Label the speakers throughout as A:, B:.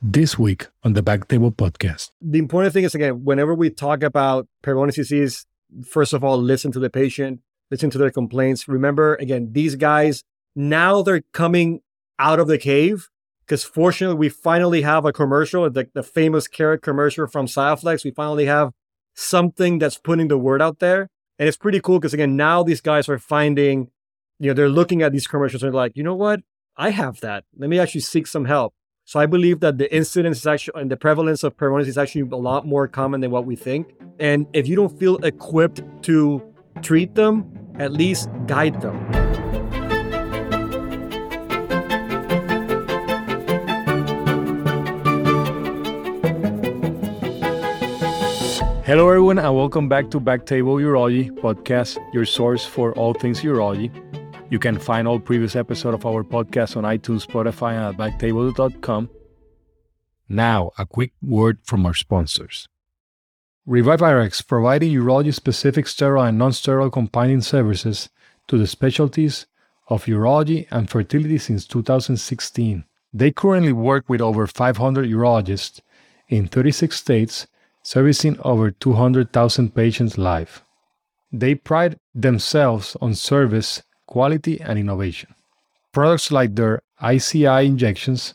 A: this week on the Back Table Podcast.
B: The important thing is again, whenever we talk about Peyronie's disease, first of all, listen to the patient, listen to their complaints. Remember, again, these guys now they're coming out of the cave because fortunately we finally have a commercial, the, the famous carrot commercial from Xiaflex. We finally have something that's putting the word out there. And it's pretty cool because again, now these guys are finding, you know, they're looking at these commercials and they're like, you know what? I have that. Let me actually seek some help. So I believe that the incidence is actually and the prevalence of Peyronie's is actually a lot more common than what we think. And if you don't feel equipped to treat them, at least guide them.
A: Hello, everyone, and welcome back to Backtable Urology podcast, your source for all things urology. You can find all previous episodes of our podcast on iTunes, Spotify, and at backtable.com. Now, a quick word from our sponsors. ReviveRx, providing urology-specific sterile and non-sterile combining services to the specialties of urology and fertility since 2016. They currently work with over 500 urologists in 36 states servicing over 200,000 patients live. They pride themselves on service, quality, and innovation. Products like their ICI injections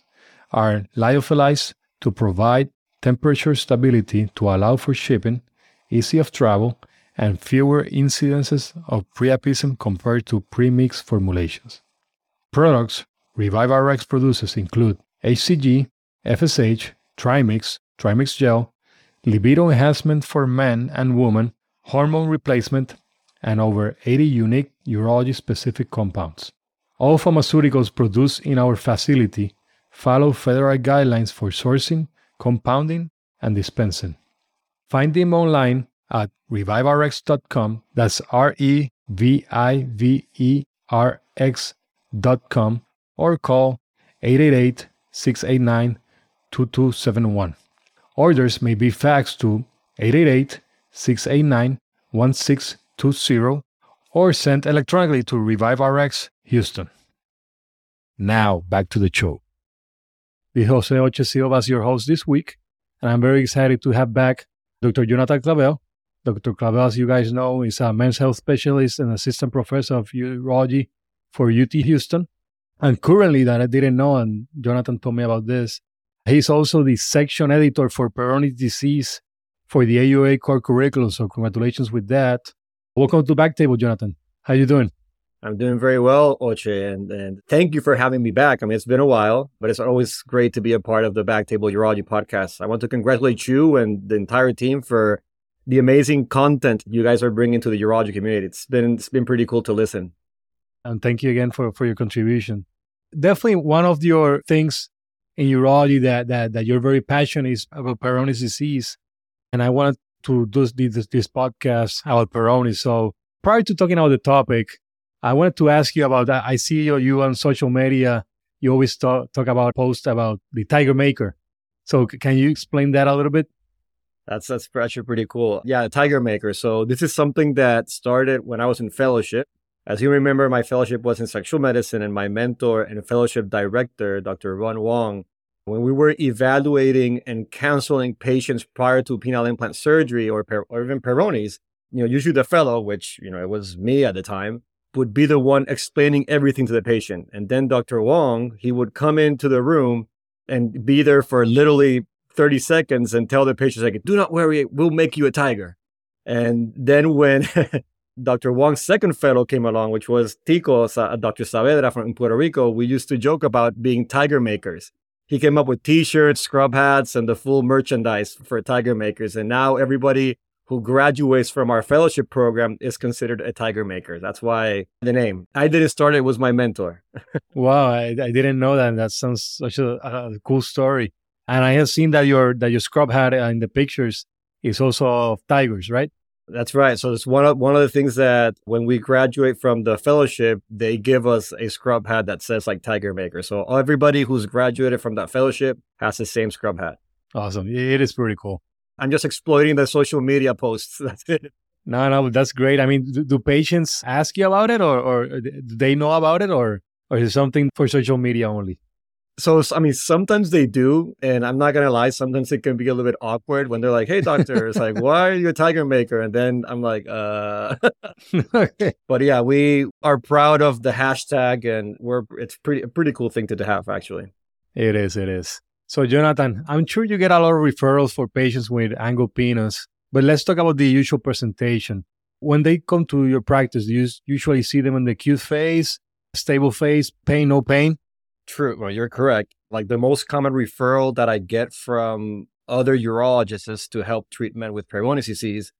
A: are lyophilized to provide temperature stability to allow for shipping, easy of travel, and fewer incidences of priapism compared to pre-mixed formulations. Products ReviveRx produces include HCG, FSH, Trimix, Trimix Gel, libido enhancement for men and women, hormone replacement, and over 80 unique urology specific compounds. All pharmaceuticals produced in our facility follow federal guidelines for sourcing, compounding, and dispensing. Find them online at reviverx.com. That's R E V I V E R X.com or call 888 689 2271. Orders may be faxed to 888 689 1620 or sent electronically to ReviveRx Houston. Now, back to the show. The Jose Oche is your host this week, and I'm very excited to have back Dr. Jonathan Clavell. Dr. Clavell, as you guys know, is a men's health specialist and assistant professor of urology for UT Houston. And currently, that I didn't know, and Jonathan told me about this, He's also the section editor for Peyronie's disease for the AUA core curriculum. So congratulations with that. Welcome to Backtable, Jonathan. How you doing?
B: I'm doing very well, Oche, and, and thank you for having me back. I mean, it's been a while, but it's always great to be a part of the Backtable Urology podcast. I want to congratulate you and the entire team for the amazing content you guys are bringing to the urology community. It's been it's been pretty cool to listen.
A: And thank you again for, for your contribution. Definitely one of your things in urology that that that you're very passionate is about Peyronie's disease, and I wanted to do this, this podcast about Peyronie's. So prior to talking about the topic, I wanted to ask you about that. I see you, you on social media. You always talk, talk about post about the Tiger Maker. So can you explain that a little bit?
B: That's that's actually pretty cool. Yeah, Tiger Maker. So this is something that started when I was in fellowship. As you remember, my fellowship was in sexual medicine, and my mentor and fellowship director, Dr. Run Wang, when we were evaluating and counseling patients prior to penile implant surgery or, per, or even Peyronie's, you know, usually the fellow, which, you know, it was me at the time, would be the one explaining everything to the patient. And then Dr. Wang, he would come into the room and be there for literally 30 seconds and tell the patient, like, do not worry, we'll make you a tiger. And then when Dr. Wang's second fellow came along, which was Tico, Dr. Saavedra from Puerto Rico, we used to joke about being tiger makers. He came up with t-shirts, scrub hats, and the full merchandise for tiger makers. And now everybody who graduates from our fellowship program is considered a tiger maker. That's why the name. I didn't start it, was my mentor.
A: wow, I, I, didn't know that. That sounds such a, a, cool story. And I have seen that your that your scrub hat in the pictures is also of tigers, right?
B: That's right. So it's one of one of the things that when we graduate from the fellowship, they give us a scrub hat that says like Tiger Maker. So everybody who's graduated from that fellowship has the same scrub hat.
A: Awesome. It is pretty cool.
B: I'm just exploiting the social media posts. That's it.
A: No, no, that's great. I mean, do, do patients ask you about it, or or uh, do they know about it, or or is it something for social media only?
B: So, I mean, sometimes they do. And I'm not going to lie, sometimes it can be a little bit awkward when they're like, hey, doctor, it's like, why are you a tiger maker? And then I'm like, uh, but yeah, we are proud of the hashtag and we're, it's pretty, a pretty cool thing to have actually.
A: It is, it is. So, Jonathan, I'm sure you get a lot of referrals for patients with angiopenis, but let's talk about the usual presentation. When they come to your practice, do you usually see them in the acute phase, stable phase, pain, no pain?
B: True. Well, you're correct. Like the most common referral that I get from other urologists is to help treatment with Peyronie's disease.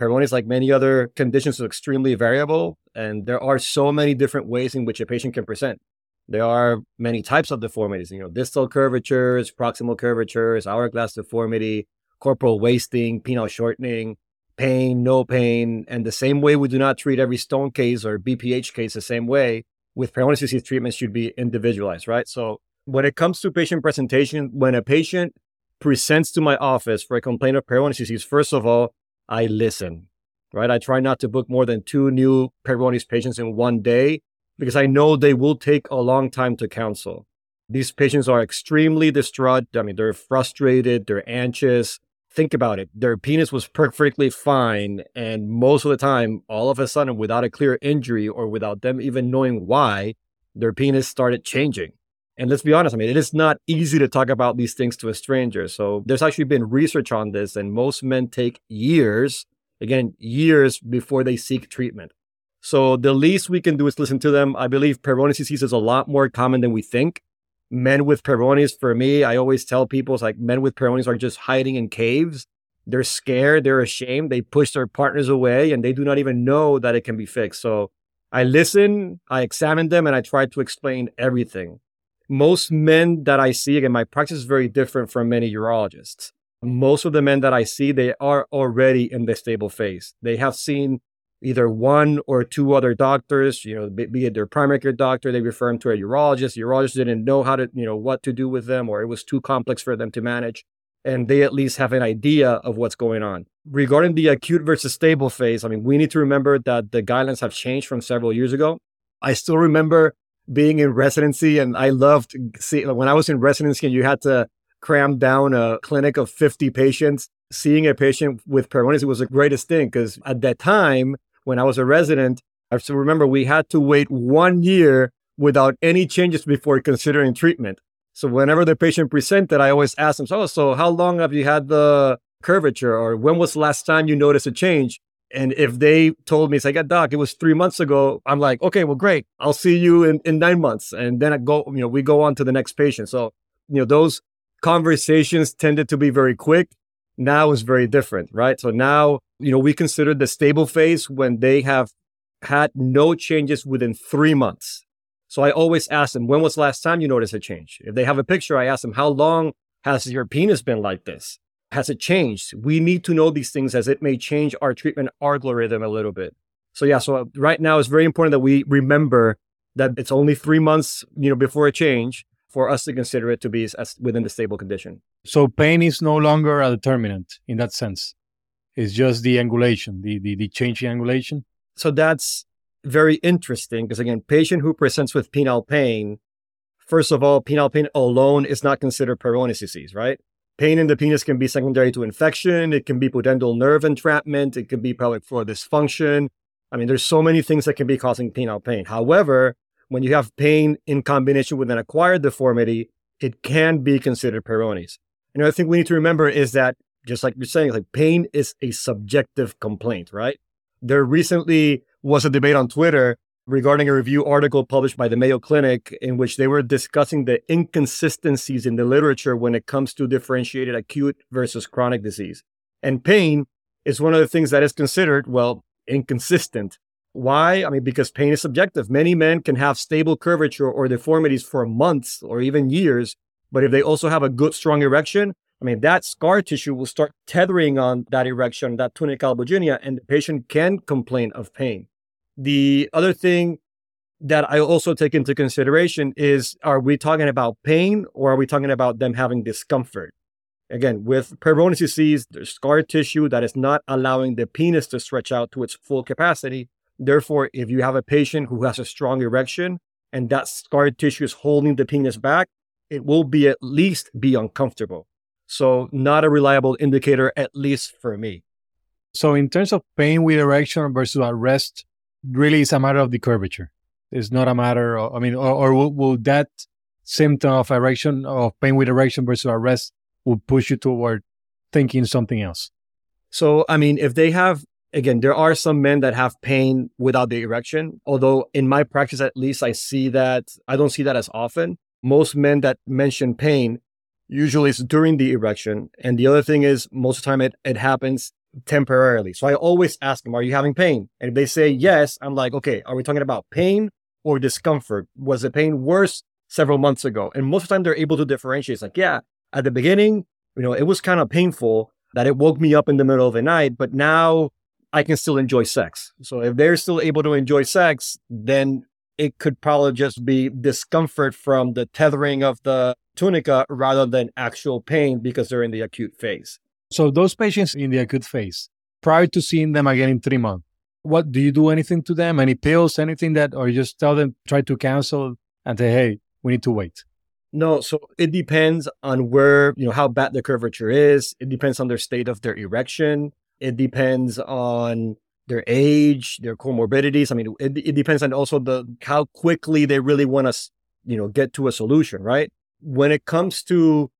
B: Like many other conditions, is extremely variable, and there are so many different ways in which a patient can present. There are many types of deformities, you know, distal curvatures, proximal curvatures, hourglass deformity, corporal wasting, penile shortening, pain, no pain. And the same way we do not treat every stone case or BPH case the same way, with Peyronie's disease treatment should be individualized, right? So when it comes to patient presentation, when a patient presents to my office for a complaint of Peyronie's disease, first of all, I listen, right? I try not to book more than two new Peyronie's patients in one day because I know they will take a long time to counsel. These patients are extremely distraught. I mean, they're frustrated, they're anxious. Think about it. Their penis was perfectly fine. And most of the time, all of a sudden, without a clear injury or without them even knowing why, their penis started changing. And let's be honest, I mean, it is not easy to talk about these things to a stranger. So there's actually been research on this, and most men take years, again, years before they seek treatment. So the least we can do is listen to them. I believe Peyronie's disease is a lot more common than we think men with Peyronie's, for me, I always tell people it's like men with Peyronie's are just hiding in caves. They're scared, they're ashamed, they push their partners away, and they do not even know that it can be fixed. So I listen, I examine them, and I try to explain everything. Most men that I see, again, my practice is very different from many urologists. Most of the men that I see, they are already in the stable phase. They have seen either one or two other doctors, you know, be it their primary care doctor, they refer them to a urologist. The urologist didn't know how to, you know, what to do with them, or it was too complex for them to manage. And they at least have an idea of what's going on. Regarding the acute versus stable phase, I mean, we need to remember that the guidelines have changed from several years ago. I still remember being in residency, and I loved seeing when I was in residency and you had to cram down a clinic of 50 patients. Seeing a patient with Peyronie's was the greatest thing because at that time, when I was a resident, I still remember we had to wait one year without any changes before considering treatment. So whenever the patient presented, I always asked them, so, so how long have you had the curvature or when was the last time you noticed a change? And if they told me, it's like, yeah, doc, it was three months ago, I'm like, okay, well, great. I'll see you in, in nine months. And then I go, you know, we go on to the next patient. So, you know, those conversations tended to be very quick. Now is very different, right? So now you know, we consider the stable phase when they have had no changes within three months. So I always ask them, when was the last time you noticed a change? If they have a picture, I ask them, how long has your penis been like this? Has it changed? We need to know these things as it may change our treatment algorithm a little bit. So yeah, so right now it's very important that we remember that it's only three months, you know, before a change for us to consider it to be as within the stable condition.
A: So pain is no longer a determinant in that sense. It's just the angulation, the, the, the change in angulation.
B: So that's very interesting because, again, patient who presents with penile pain, first of all, penile pain alone is not considered Peyronie's disease, right? Pain in the penis can be secondary to infection. It can be pudendal nerve entrapment. It can be pelvic floor dysfunction. I mean, there's so many things that can be causing penile pain. However, when you have pain in combination with an acquired deformity, it can be considered Peyronie's. Another thing we need to remember is that just like you're saying, like pain is a subjective complaint, right? There recently was a debate on Twitter regarding a review article published by the Mayo Clinic in which they were discussing the inconsistencies in the literature when it comes to differentiated acute versus chronic disease. And pain is one of the things that is considered, well, inconsistent. Why? I mean, because pain is subjective. Many men can have stable curvature or deformities for months or even years, but if they also have a good, strong erection, I mean, that scar tissue will start tethering on that erection, that tunica albuginea, and the patient can complain of pain. The other thing that I also take into consideration is are we talking about pain or are we talking about them having discomfort? Again, with Peyronie's disease, there's scar tissue that is not allowing the penis to stretch out to its full capacity. Therefore, if you have a patient who has a strong erection and that scar tissue is holding the penis back, it will be at least be uncomfortable. So not a reliable indicator, at least for me.
A: So in terms of pain with erection versus arrest, really it's a matter of the curvature. It's not a matter of, I mean, or, or will, will, that symptom of erection, of pain with erection versus arrest will push you toward thinking something else?
B: So, I mean, if they have, again, there are some men that have pain without the erection. Although in my practice, at least, I see that, I don't see that as often. Most men that mention pain, usually it's during the erection. And the other thing is, most of the time it, it happens temporarily. So I always ask them, are you having pain? And if they say yes, I'm like, okay, are we talking about pain or discomfort? Was the pain worse several months ago? And most of the time they're able to differentiate. It's like, yeah, at the beginning, you know, it was kind of painful that it woke me up in the middle of the night, but now I can still enjoy sex. So if they're still able to enjoy sex, then it could probably just be discomfort from the tethering of the tunica rather than actual pain because they're in the acute phase.
A: So those patients in the acute phase, prior to seeing them again in three months, what do you do anything to them? Any pills, anything that, or you just tell them try to cancel and say, hey, we need to wait?
B: No, so it depends on where, you know, how bad the curvature is. It depends on their state of their erection. It depends on their age, their comorbidities. I mean, it, it depends on also the how quickly they really want to, you know, get to a solution, right? When it comes to,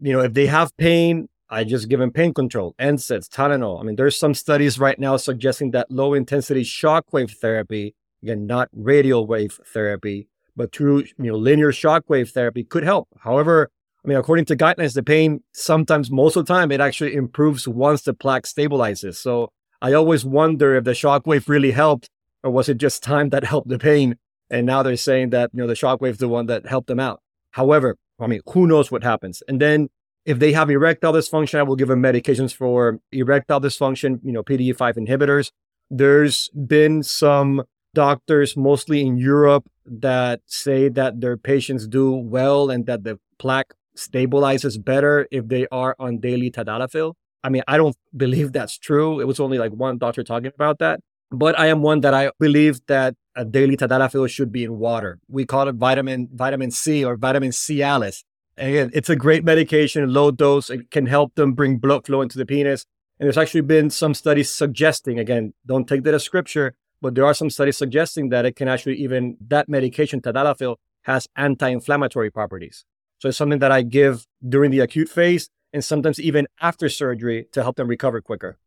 B: you know, if they have pain, I just give them pain control, NSAIDs, Tylenol. I mean, there's some studies right now suggesting that low intensity shockwave therapy, again, not radial wave therapy, but through you know linear shockwave therapy could help. However, I mean, according to guidelines, the pain sometimes, most of the time, it actually improves once the plaque stabilizes. So I always wonder if the shockwave really helped, or was it just time that helped the pain? And now they're saying that you know the shockwave is the one that helped them out. However, I mean, who knows what happens? And then if they have erectile dysfunction, I will give them medications for erectile dysfunction, you know, PDE5 inhibitors. There's been some doctors, mostly in Europe, that say that their patients do well and that the plaque stabilizes better if they are on daily tadalafil. I mean, I don't believe that's true. It was only like one doctor talking about that. But I am one that I believe that a daily tadalafil should be in water. We call it vitamin vitamin C or vitamin C Cialis. Again, it's a great medication, low dose. It can help them bring blood flow into the penis. And there's actually been some studies suggesting, again, don't take that as scripture, but there are some studies suggesting that it can actually even, that medication, tadalafil, has anti inflammatory properties. So it's something that I give during the acute phase and sometimes even after surgery to help them recover quicker.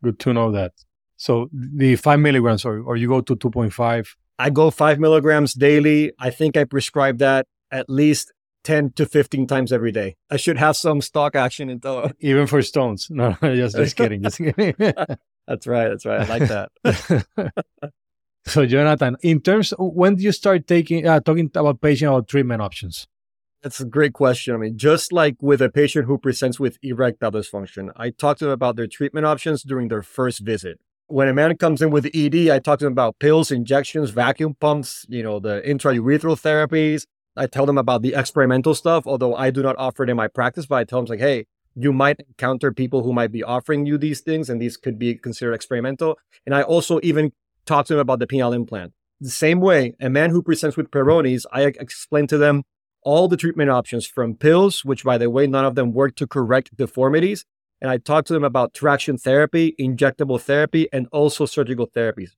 A: Good to know that. So the five milligrams, or, or you go to 2.5?
B: I go five milligrams daily. I think I prescribe that at least 10 to 15 times every day. I should have some stock action in into
A: even for stones. No, just just kidding. Just kidding.
B: that's right. That's right. I like that.
A: so, Jonathan, in terms, of when do you start taking uh, talking about patient about treatment options?
B: That's a great question. I mean, just like with a patient who presents with erectile dysfunction, I talk to them about their treatment options during their first visit. When a man comes in with ED, I talk to them about pills, injections, vacuum pumps, you know, the intraurethral therapies, I tell them about the experimental stuff, although I do not offer it in my practice, but I tell them like, hey, you might encounter people who might be offering you these things, and these could be considered experimental. And I also even talk to them about the penile implant. The same way, a man who presents with Peyronie's, I explain to them all the treatment options from pills, which by the way, none of them work to correct deformities. And I talk to them about traction therapy, injectable therapy, and also surgical therapies.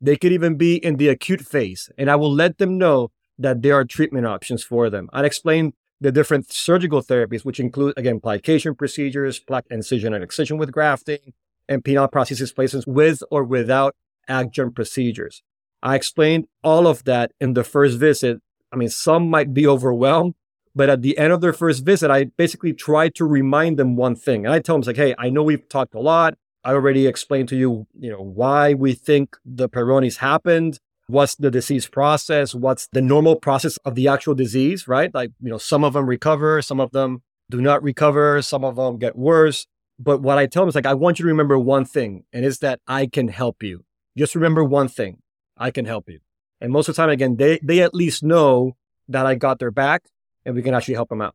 B: They could even be in the acute phase. And I will let them know that there are treatment options for them. I'll explain the different surgical therapies, which include, again, plication procedures, plaque incision and excision with grafting, and penile prosthesis placements with or without adjunct procedures. I explained all of that in the first visit. I mean, some might be overwhelmed, but at the end of their first visit, I basically try to remind them one thing. And I tell them, like, hey, I know we've talked a lot. I already explained to you, you know, why we think the Peyronie's happened what's the disease process, what's the normal process of the actual disease, right? Like, you know, some of them recover, some of them do not recover, some of them get worse. But what I tell them is like, I want you to remember one thing, and it's that I can help you. Just remember one thing I can help you. And most of the time, again, they, they at least know that I got their back and we can actually help them out.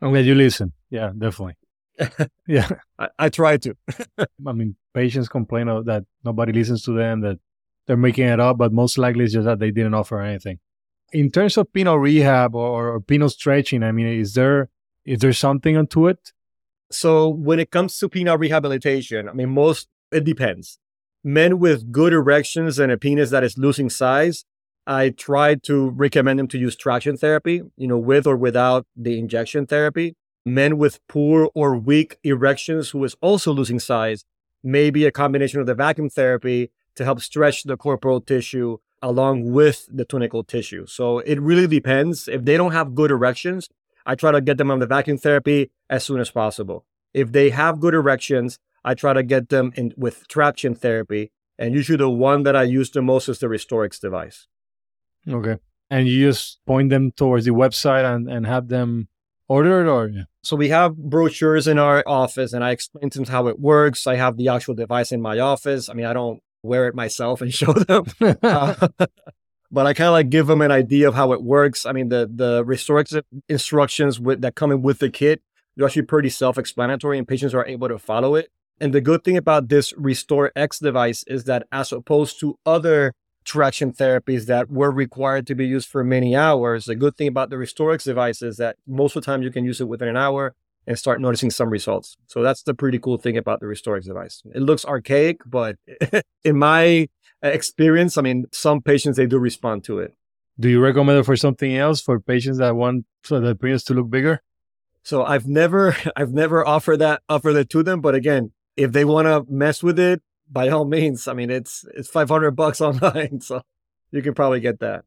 A: I'm glad you listen. Yeah, definitely. yeah.
B: I, I try to.
A: I mean, patients complain that nobody listens to them, that they're making it up, but most likely it's just that they didn't offer anything. In terms of penile rehab or, or penile stretching, I mean, is there is there something onto it?
B: So when it comes to penile rehabilitation, I mean, most it depends. Men with good erections and a penis that is losing size, I try to recommend them to use traction therapy, you know, with or without the injection therapy. Men with poor or weak erections who is also losing size, maybe a combination of the vacuum therapy to help stretch the corporal tissue along with the tunical tissue. So it really depends. If they don't have good erections, I try to get them on the vacuum therapy as soon as possible. If they have good erections, I try to get them in with traction therapy. And usually the one that I use the most is the RestoreX device.
A: Okay. And you just point them towards the website and, and have them order it or
B: so we have brochures in our office and I explain to them how it works. I have the actual device in my office. I mean, I don't wear it myself and show them. uh, but I kind of like give them an idea of how it works. I mean, the the RestoreX instructions with, that come in with the kit, they're actually pretty self-explanatory and patients are able to follow it. And the good thing about this RestoreX device is that as opposed to other traction therapies that were required to be used for many hours. The good thing about the RestoreX device is that most of the time you can use it within an hour and start noticing some results. So that's the pretty cool thing about the RestoreX device. It looks archaic, but in my experience, I mean, some patients they do respond to it.
A: Do you recommend it for something else for patients that want the penis to look bigger?
B: So I've never I've never offered that offered it to them, but again, if they want to mess with it, by all means. I mean, it's it's 500 bucks online, so you can probably get that.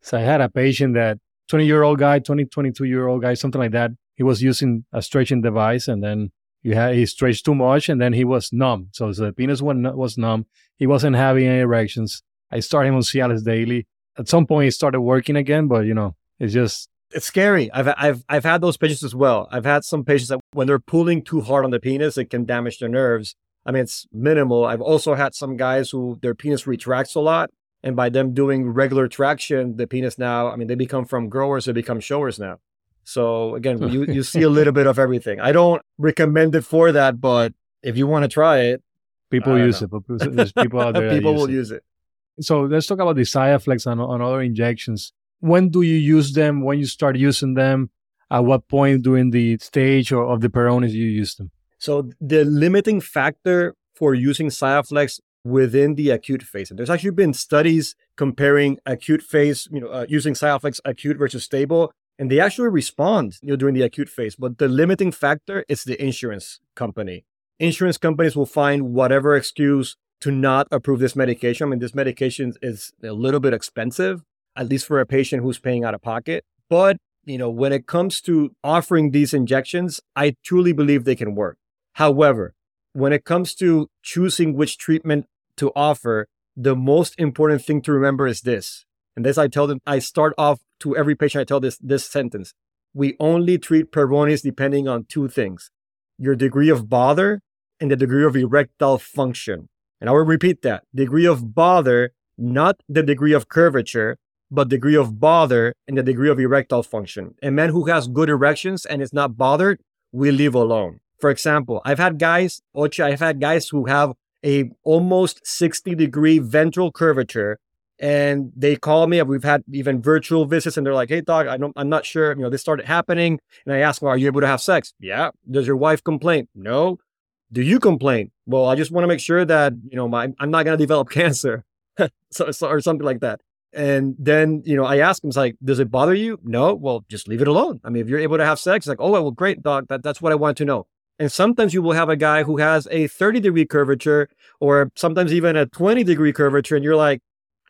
A: So I had a patient that 20 year old guy, 20, 22 year old guy, something like that. He was using a stretching device and then you had, he stretched too much and then he was numb. So the penis was numb. He wasn't having any erections. I started him on Cialis daily. At some point he started working again, but you know, it's just
B: it's scary. I've I've I've had those patients as well. I've had some patients that when they're pulling too hard on the penis, it can damage their nerves. I mean, it's minimal. I've also had some guys who their penis retracts a lot. And by them doing regular traction, the penis now, I mean, they become from growers, they become showers now. So again, hmm. you, you see a little bit of everything. I don't recommend it for that, but if you want to try it,
A: people use know. it. There's people out there.
B: people
A: use
B: will
A: it.
B: use it.
A: So let's talk about the Xiaflex and, and other injections. When do you use them? When you start using them? At what point during the stage or of the Peyronie's you use them?
B: So the limiting factor for using Xiaflex within the acute phase, and there's actually been studies comparing acute phase, you know, uh, using Xiaflex acute versus stable, and they actually respond, you know, during the acute phase. But the limiting factor is the insurance company. Insurance companies will find whatever excuse to not approve this medication. I mean, this medication is a little bit expensive, at least for a patient who's paying out of pocket. But you know, when it comes to offering these injections, I truly believe they can work. However, when it comes to choosing which treatment to offer, the most important thing to remember is this. And this I tell them, I start off to every patient, I tell this, this sentence. We only treat Peyronie's depending on two things your degree of bother and the degree of erectile function. And I will repeat that degree of bother, not the degree of curvature, but degree of bother and the degree of erectile function. A man who has good erections and is not bothered, we leave alone. For example, I've had guys, Ocha, I've had guys who have a almost 60 degree ventral curvature and they call me. We've had even virtual visits, and they're like, "Hey, doc, I I'm not sure. You know, this started happening." And I ask them, "Are you able to have sex?" Yeah. Does your wife complain? No. Do you complain? Well, I just want to make sure that you know, my, I'm not going to develop cancer, so, so, or something like that. And then you know, I ask him, "It's like, does it bother you?" No. Well, just leave it alone. I mean, if you're able to have sex, like, oh, well, great, doc. That, that's what I want to know. And sometimes you will have a guy who has a 30 degree curvature or sometimes even a 20 degree curvature. And you're like,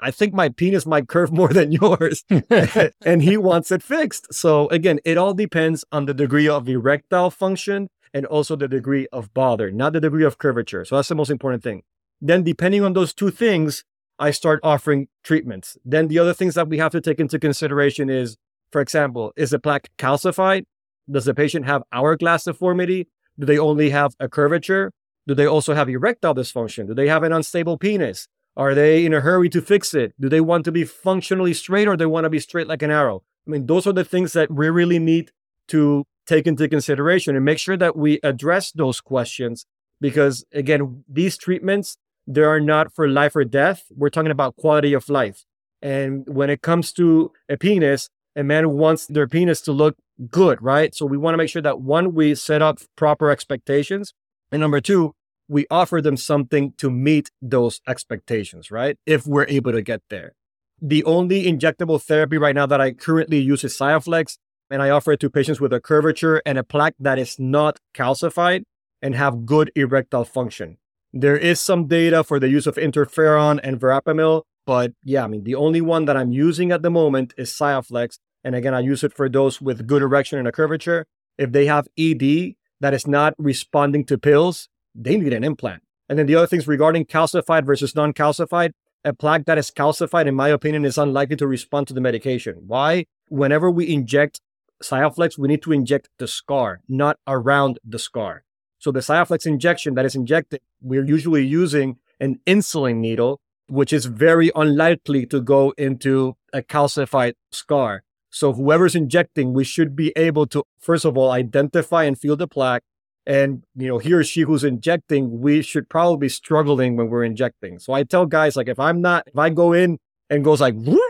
B: I think my penis might curve more than yours. and he wants it fixed. So again, it all depends on the degree of erectile function and also the degree of bother, not the degree of curvature. So that's the most important thing. Then, depending on those two things, I start offering treatments. Then the other things that we have to take into consideration is, for example, is the plaque calcified? Does the patient have hourglass deformity? Do they only have a curvature? Do they also have erectile dysfunction? Do they have an unstable penis? Are they in a hurry to fix it? Do they want to be functionally straight or they want to be straight like an arrow? I mean, those are the things that we really need to take into consideration and make sure that we address those questions because again, these treatments, they are not for life or death. We're talking about quality of life. And when it comes to a penis, a man wants their penis to look good, right? So we want to make sure that one, we set up proper expectations. And number two, we offer them something to meet those expectations, right? If we're able to get there. The only injectable therapy right now that I currently use is Xiaflex, and I offer it to patients with a curvature and a plaque that is not calcified and have good erectile function. There is some data for the use of interferon and verapamil, but yeah, I mean, the only one that I'm using at the moment is Xiaflex. And again, I use it for those with good erection and a curvature. If they have ED that is not responding to pills, they need an implant. And then the other things regarding calcified versus non calcified, a plaque that is calcified, in my opinion, is unlikely to respond to the medication. Why? Whenever we inject Xiaflex, we need to inject the scar, not around the scar. So the Xiaflex injection that is injected, we're usually using an insulin needle, which is very unlikely to go into a calcified scar. So whoever's injecting, we should be able to, first of all, identify and feel the plaque. And, you know, he or she who's injecting, we should probably be struggling when we're injecting. So I tell guys, like, if I'm not, if I go in and goes like, you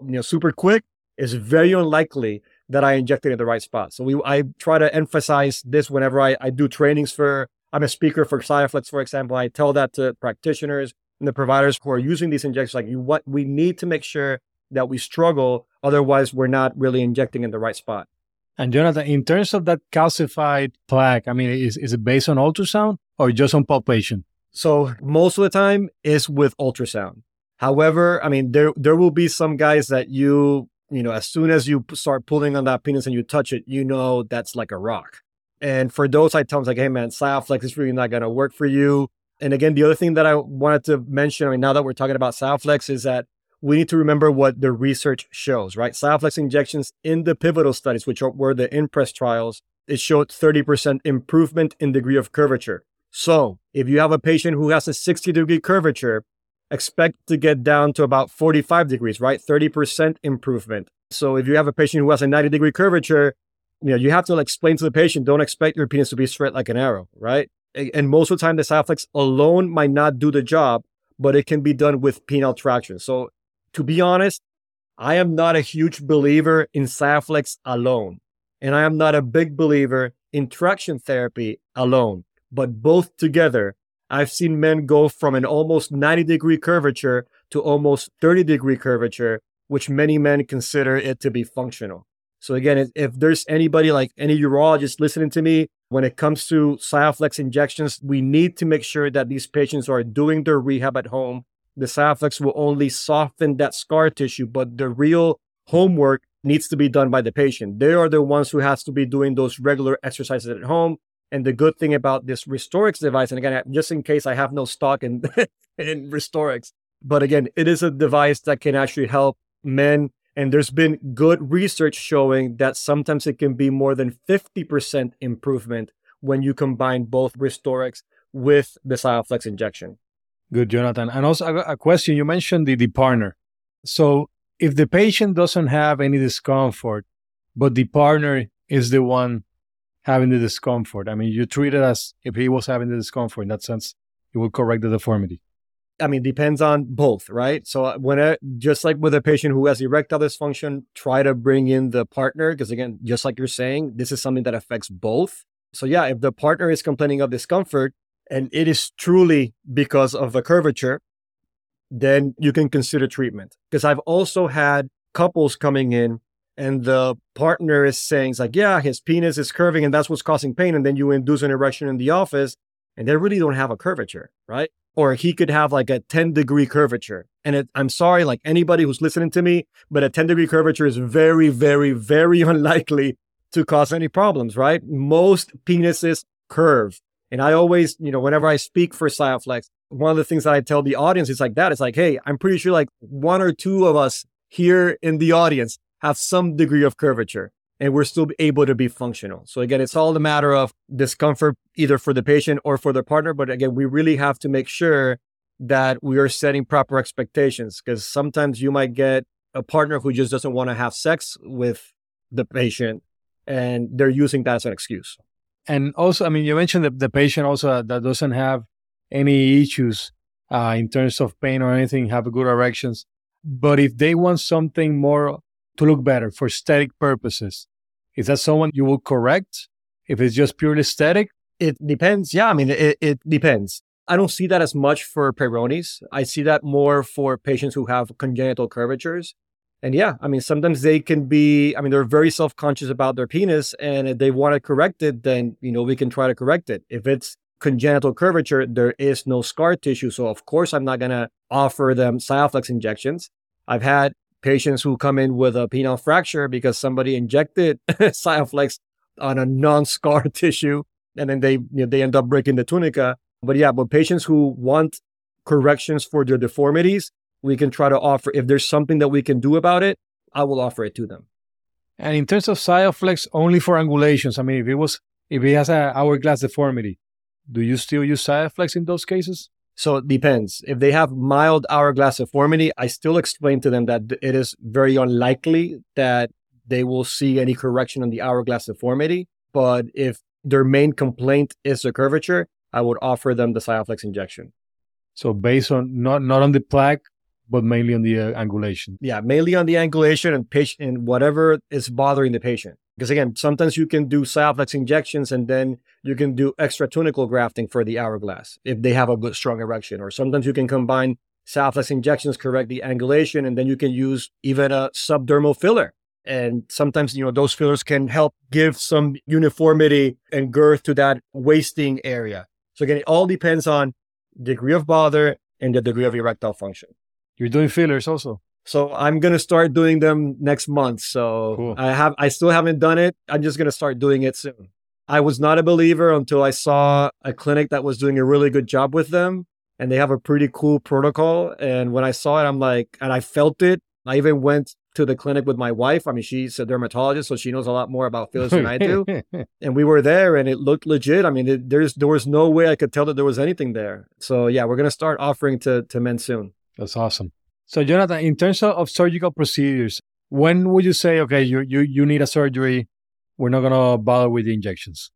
B: know, super quick, it's very unlikely that I injected in the right spot. So we, I try to emphasize this whenever I, I do trainings for, I'm a speaker for Xiaflex, for example. I tell that to practitioners and the providers who are using these injections, like you, what we need to make sure that we struggle. Otherwise, we're not really injecting in the right spot.
A: And Jonathan, in terms of that calcified plaque, I mean, is, is it based on ultrasound or just on palpation?
B: So most of the time is with ultrasound. However, I mean, there there will be some guys that you you know, as soon as you start pulling on that penis and you touch it, you know that's like a rock. And for those, I tell them like, hey man, Xiaflex is really not gonna work for you. And again, the other thing that I wanted to mention, I mean, now that we're talking about Xiaflex, is that we need to remember what the research shows, right? Xiaflex injections in the pivotal studies, which were the IMPRESS trials, it showed 30% improvement in degree of curvature. So if you have a patient who has a 60 degree curvature, expect to get down to about 45 degrees, right? 30% improvement. So if you have a patient who has a 90 degree curvature, you know, you have to explain to the patient, don't expect your penis to be straight like an arrow, right? And most of the time, the Xiaflex alone might not do the job, but it can be done with penile traction. So to be honest, I am not a huge believer in Xiaflex alone. And I am not a big believer in traction therapy alone, but both together I've seen men go from an almost 90 degree curvature to almost 30 degree curvature, which many men consider it to be functional. So again, if there's anybody like any urologist listening to me, when it comes to Xiaflex injections, we need to make sure that these patients are doing their rehab at home. The Xiaflex will only soften that scar tissue, but the real homework needs to be done by the patient. They are the ones who has to be doing those regular exercises at home. And the good thing about this RestoreX device, and again, just in case I have no stock in, in RestoreX, but again, it is a device that can actually help men. And there's been good research showing that sometimes it can be more than 50% improvement when you combine both Restorix with the Xiaflex injection.
A: Good, Jonathan. And also a question you mentioned the, the partner. So if the patient doesn't have any discomfort, but the partner is the one having the discomfort. I mean, you treat it as if he was having the discomfort. In that sense, it will correct the deformity.
B: I mean, depends on both, right? So uh, when I, just like with a patient who has erectile dysfunction, try to bring in the partner because again, just like you're saying, this is something that affects both. So yeah, if the partner is complaining of discomfort and it is truly because of the curvature, then you can consider treatment. Because I've also had couples coming in and the partner is saying, it's like, yeah, his penis is curving and that's what's causing pain. And then you induce an erection in the office and they really don't have a curvature, right? Or he could have like a 10 degree curvature. And it, I'm sorry, like anybody who's listening to me, but a 10 degree curvature is very, very, very unlikely to cause any problems, right? Most penises curve. And I always, you know, whenever I speak for Xiaflex, one of the things that I tell the audience is like that. It's like, hey, I'm pretty sure like one or two of us here in the audience have some degree of curvature and we're still able to be functional. So again, it's all a matter of discomfort either for the patient or for their partner. But again, we really have to make sure that we are setting proper expectations because sometimes you might get a partner who just doesn't want to have sex with the patient and they're using that as an excuse.
A: And also, I mean, you mentioned that the patient also that doesn't have any issues uh, in terms of pain or anything, have good erections. But if they want something more to look better for aesthetic purposes, is that someone you will correct? If it's just purely aesthetic?
B: It depends. Yeah, I mean, it, it depends. I don't see that as much for Peyronie's. I see that more for patients who have congenital curvatures. And yeah, I mean, sometimes they can be, I mean, they're very self conscious about their penis. And if they want to correct it, then, you know, we can try to correct it. If it's congenital curvature, there is no scar tissue. So, of course, I'm not going to offer them Xiaflex injections. I've had patients who come in with a penile fracture because somebody injected Xiaflex on a non scar tissue and then they, you know, they end up breaking the tunica. But yeah, but patients who want corrections for their deformities, we can try to offer, if there's something that we can do about it, I will offer it to them.
A: And in terms of Xiaflex, only for angulations, I mean, if it was, if he has an hourglass deformity, do you still use Xiaflex in those cases?
B: So it depends. If they have mild hourglass deformity, I still explain to them that it is very unlikely that they will see any correction on the hourglass deformity. But if their main complaint is the curvature, I would offer them the Xiaflex injection.
A: So based on not not on the plaque, but mainly on the uh, angulation.
B: Yeah, mainly on the angulation and patient and whatever is bothering the patient. Because again, sometimes you can do Xiaflex injections and then you can do extratunical grafting for the hourglass if they have a good strong erection. Or sometimes you can combine Xiaflex injections, correct the angulation, and then you can use even a subdermal filler and sometimes, you know, those fillers can help give some uniformity and girth to that wasting area. So again, it all depends on degree of bother and the degree of erectile function.
A: You're doing fillers also.
B: So I'm gonna start doing them next month. So cool. I have I still haven't done it. I'm just gonna start doing it soon. I was not a believer until I saw a clinic that was doing a really good job with them and they have a pretty cool protocol. And when I saw it, I'm like, and I felt it. I even went to the clinic with my wife. I mean, she's a dermatologist, so she knows a lot more about fillers than I do. and we were there, and it looked legit. I mean, it, there's there was no way I could tell that there was anything there. So yeah, we're gonna start offering to to men soon.
A: That's awesome. So Jonathan, in terms of, surgical procedures, when would you say, okay, you you you need a surgery? We're not gonna bother with the injections.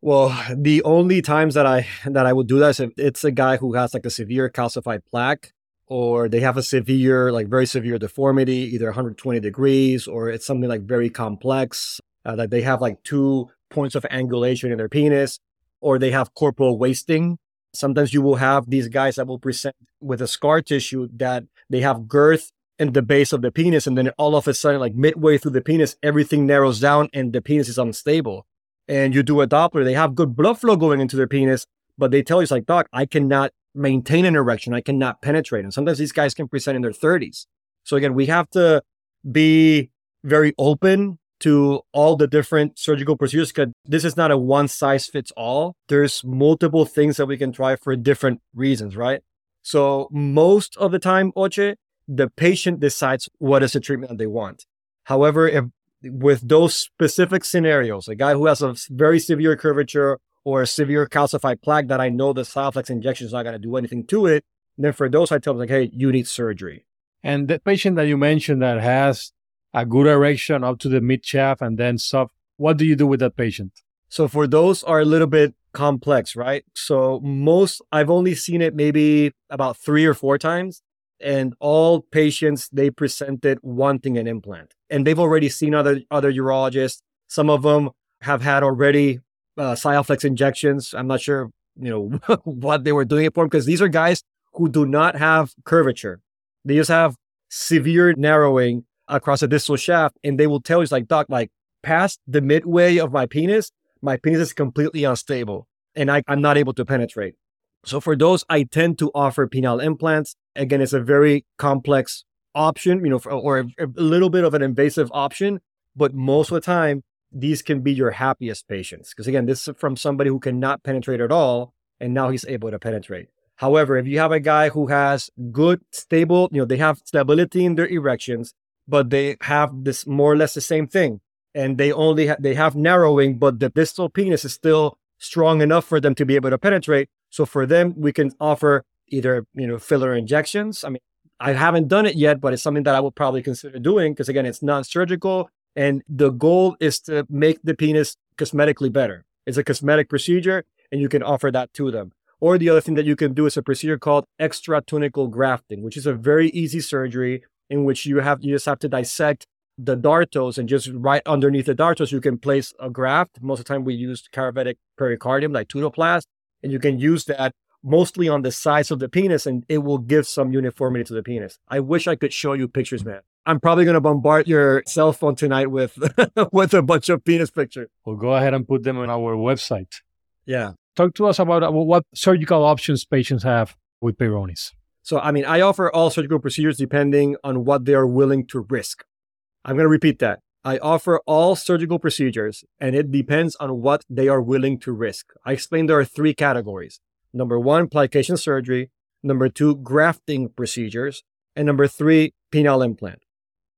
B: Well, the only times that I that I would do that is if it's a guy who has like a severe calcified plaque or they have a severe, like very severe deformity, either 120 degrees, or it's something like very complex, uh, that they have like two points of angulation in their penis, or they have corporal wasting. Sometimes you will have these guys that will present with a scar tissue that they have girth in the base of the penis, and then all of a sudden, like midway through the penis, everything narrows down and the penis is unstable. And you do a Doppler, they have good blood flow going into their penis, but they tell you, it's like, Doc, I cannot maintain an erection. I cannot penetrate. And sometimes these guys can present in their 30s. So again, we have to be very open to all the different surgical procedures because this is not a one size fits all. There's multiple things that we can try for different reasons, right? So most of the time, Oche, the patient decides what is the treatment that they want. However, if with those specific scenarios, a guy who has a very severe curvature or a severe calcified plaque that I know the Xiaflex injection is not going to do anything to it, then for those, I tell them, like, hey, you need surgery.
A: And the patient that you mentioned that has a good erection up to the mid shaft and then soft, what do you do with that patient?
B: So for those are a little bit complex, right? So most, I've only seen it maybe about three or four times. And all patients, they presented wanting an implant. And they've already seen other, other urologists. Some of them have had already uh, Xiaflex injections. I'm not sure, you know, what they were doing it for because these are guys who do not have curvature. They just have severe narrowing across a distal shaft. And they will tell you, it's like, doc, like past the midway of my penis, my penis is completely unstable and I, I'm not able to penetrate. So for those, I tend to offer penile implants. Again, it's a very complex option, you know, for, or a, a little bit of an invasive option, but most of the time these can be your happiest patients. Because again, this is from somebody who cannot penetrate at all, and now he's able to penetrate. However, if you have a guy who has good, stable, you know, they have stability in their erections, but they have this more or less the same thing, and they only ha- they have narrowing, but the distal penis is still strong enough for them to be able to penetrate. So for them, we can offer either you know filler injections. I mean, I haven't done it yet, but it's something that I would probably consider doing because again, it's non-surgical and the goal is to make the penis cosmetically better. It's a cosmetic procedure, and you can offer that to them. Or the other thing that you can do is a procedure called extratunical grafting, which is a very easy surgery. In which you have you just have to dissect the dartos and just right underneath the dartos you can place a graft. Most of the time we use cadaveric pericardium like tutoplast, and you can use that mostly on the sides of the penis and it will give some uniformity to the penis. I wish I could show you pictures, man. I'm probably going to bombard your cell phone tonight with with a bunch of penis pictures.
A: We'll go ahead and put them on our website.
B: Yeah.
A: Talk to us about uh, what surgical options patients have with Peyronie's.
B: So, I mean, I offer all surgical procedures depending on what they are willing to risk. I'm going to repeat that. I offer all surgical procedures and it depends on what they are willing to risk. I explained there are three categories. Number one, plication surgery. Number two, grafting procedures. And number three, penile implant.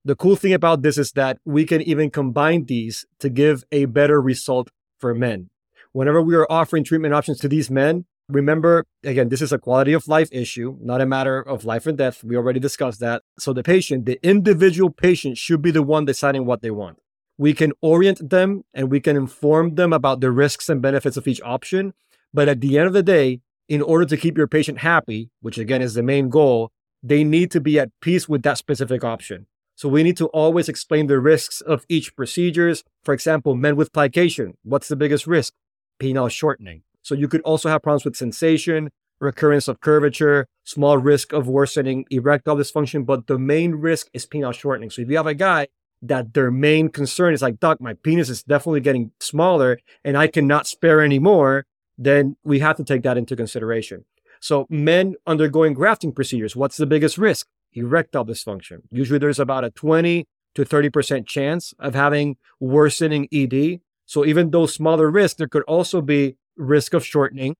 B: The cool thing about this is that we can even combine these to give a better result for men. Whenever we are offering treatment options to these men, remember, again, this is a quality of life issue, not a matter of life and death. We already discussed that. So the patient, the individual patient should be the one deciding what they want. We can orient them and we can inform them about the risks and benefits of each option. But at the end of the day, in order to keep your patient happy, which again is the main goal, they need to be at peace with that specific option. So we need to always explain the risks of each procedures. For example, men with plication, what's the biggest risk? Penile shortening. So you could also have problems with sensation, recurrence of curvature, small risk of worsening erectile dysfunction, but the main risk is penile shortening. So if you have a guy that their main concern is like, Doc, my penis is definitely getting smaller and I cannot spare anymore, then we have to take that into consideration. So men undergoing grafting procedures, what's the biggest risk? Erectile dysfunction. Usually there's about a 20 to 30% chance of having worsening ED. So even though smaller risk, there could also be risk of shortening.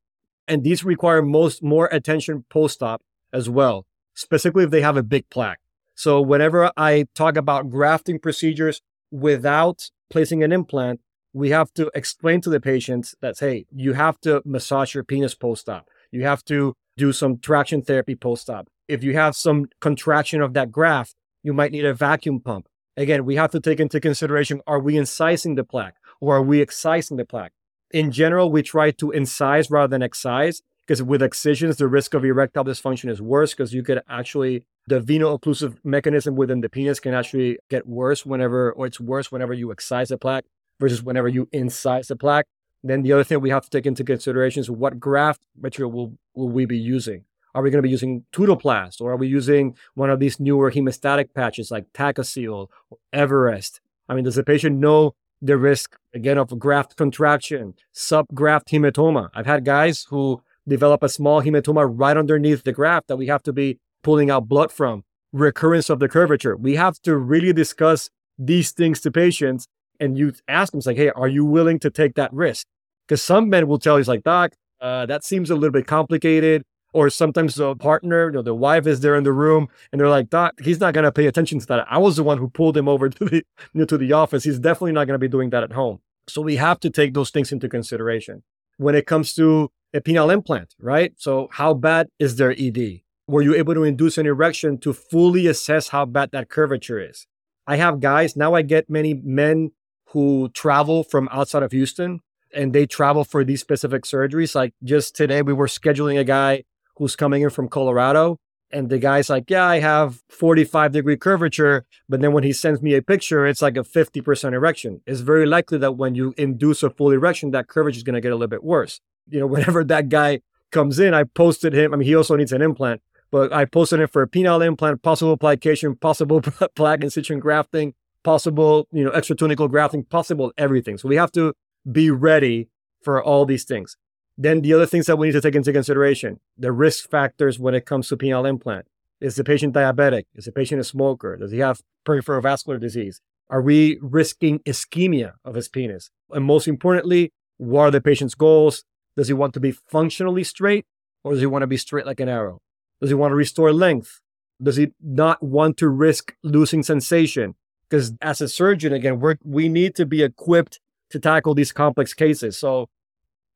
B: And these require most more attention post-op as well, specifically if they have a big plaque. So whenever I talk about grafting procedures without placing an implant, we have to explain to the patients that, hey, you have to massage your penis post-op. You have to do some traction therapy post-op. If you have some contraction of that graft, you might need a vacuum pump. Again, we have to take into consideration, are we incising the plaque or are we excising the plaque? In general, we try to incise rather than excise because with excisions, the risk of erectile dysfunction is worse because you could actually, the veno-occlusive mechanism within the penis can actually get worse whenever, or it's worse whenever you excise the plaque versus whenever you incise the plaque. Then the other thing we have to take into consideration is what graft material will, will we be using? Are we going to be using Tutoplast or are we using one of these newer hemostatic patches like TachoSil or Evarrest? I mean, does the patient know the risk again of graft contraction, subgraft hematoma? I've had guys who develop a small hematoma right underneath the graft that we have to be pulling out blood from, recurrence of the curvature. We have to really discuss these things to patients and you ask them, like, hey, are you willing to take that risk? Because some men will tell you, like, doc, uh, that seems a little bit complicated. Or sometimes the partner, you know, the wife is there in the room and they're like, doc, he's not going to pay attention to that. I was the one who pulled him over to the, you know, to the office. He's definitely not going to be doing that at home. So we have to take those things into consideration when it comes to a penile implant, right? So how bad is their ED? Were you able to induce an erection to fully assess how bad that curvature is? I have guys, now I get many men who travel from outside of Houston and they travel for these specific surgeries. Like just today, we were scheduling a guy who's coming in from Colorado. And the guy's like, Yeah, I have 45 degree curvature. But then when he sends me a picture, it's like a 50% erection. It's very likely that when you induce a full erection, that curvature is going to get a little bit worse. You know, whenever that guy comes in, I posted him. I mean, he also needs an implant, but I posted him for a penile implant, possible application, possible plaque incision grafting, possible, you know, extratunical grafting, possible everything. So we have to be ready for all these things. Then the other things that we need to take into consideration, the risk factors when it comes to penile implant. Is the patient diabetic? Is the patient a smoker? Does he have peripheral vascular disease? Are we risking ischemia of his penis? And most importantly, what are the patient's goals? Does he want to be functionally straight or does he want to be straight like an arrow? Does he want to restore length? Does he not want to risk losing sensation? Because as a surgeon, again, we we need to be equipped to tackle these complex cases. So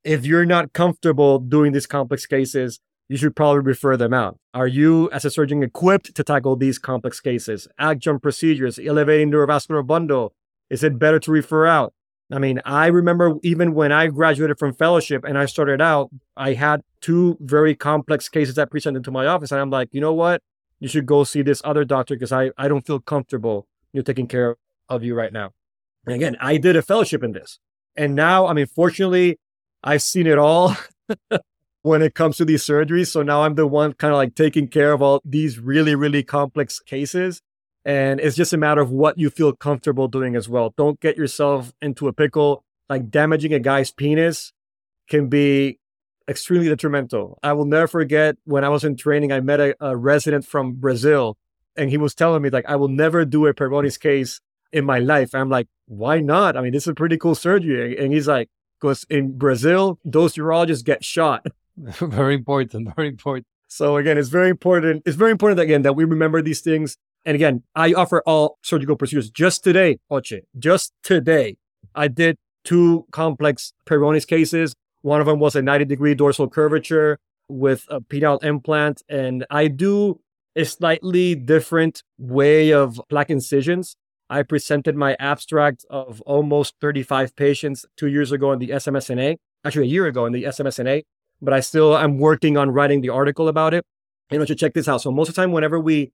B: if you're not comfortable doing these complex cases, you should probably refer them out. Are you, as a surgeon, equipped to tackle these complex cases? Adjunct procedures, elevating neurovascular bundle. Is it better to refer out? I mean, I remember even when I graduated from fellowship and I started out, I had two very complex cases that presented to my office. And I'm like, you know what? you should go see this other doctor because I, I don't feel comfortable you taking care of you right now. And again, I did a fellowship in this. And now, I mean, fortunately, I've seen it all when it comes to these surgeries. So now I'm the one kind of like taking care of all these really, really complex cases. And it's just a matter of what you feel comfortable doing as well. Don't get yourself into a pickle. Like damaging a guy's penis can be extremely detrimental. I will never forget when I was in training, I met a, a resident from Brazil and he was telling me like, I will never do a Peyronie's case in my life. I'm like, why not? I mean, this is a pretty cool surgery. And he's like, because in Brazil, those urologists get shot.
A: very important. Very important.
B: So again, it's very important. It's very important again that we remember these things. And again, I offer all surgical procedures. Just today, Oche, just today, I did two complex Peyronie's cases. One of them was a 90 degree dorsal curvature with a penile implant. And I do a slightly different way of plaque incisions. I presented my abstract of almost 35 patients two years ago in the SMSNA, actually a year ago in the SMSNA, but I still am working on writing the article about it. You should check this out. So most of the time, whenever we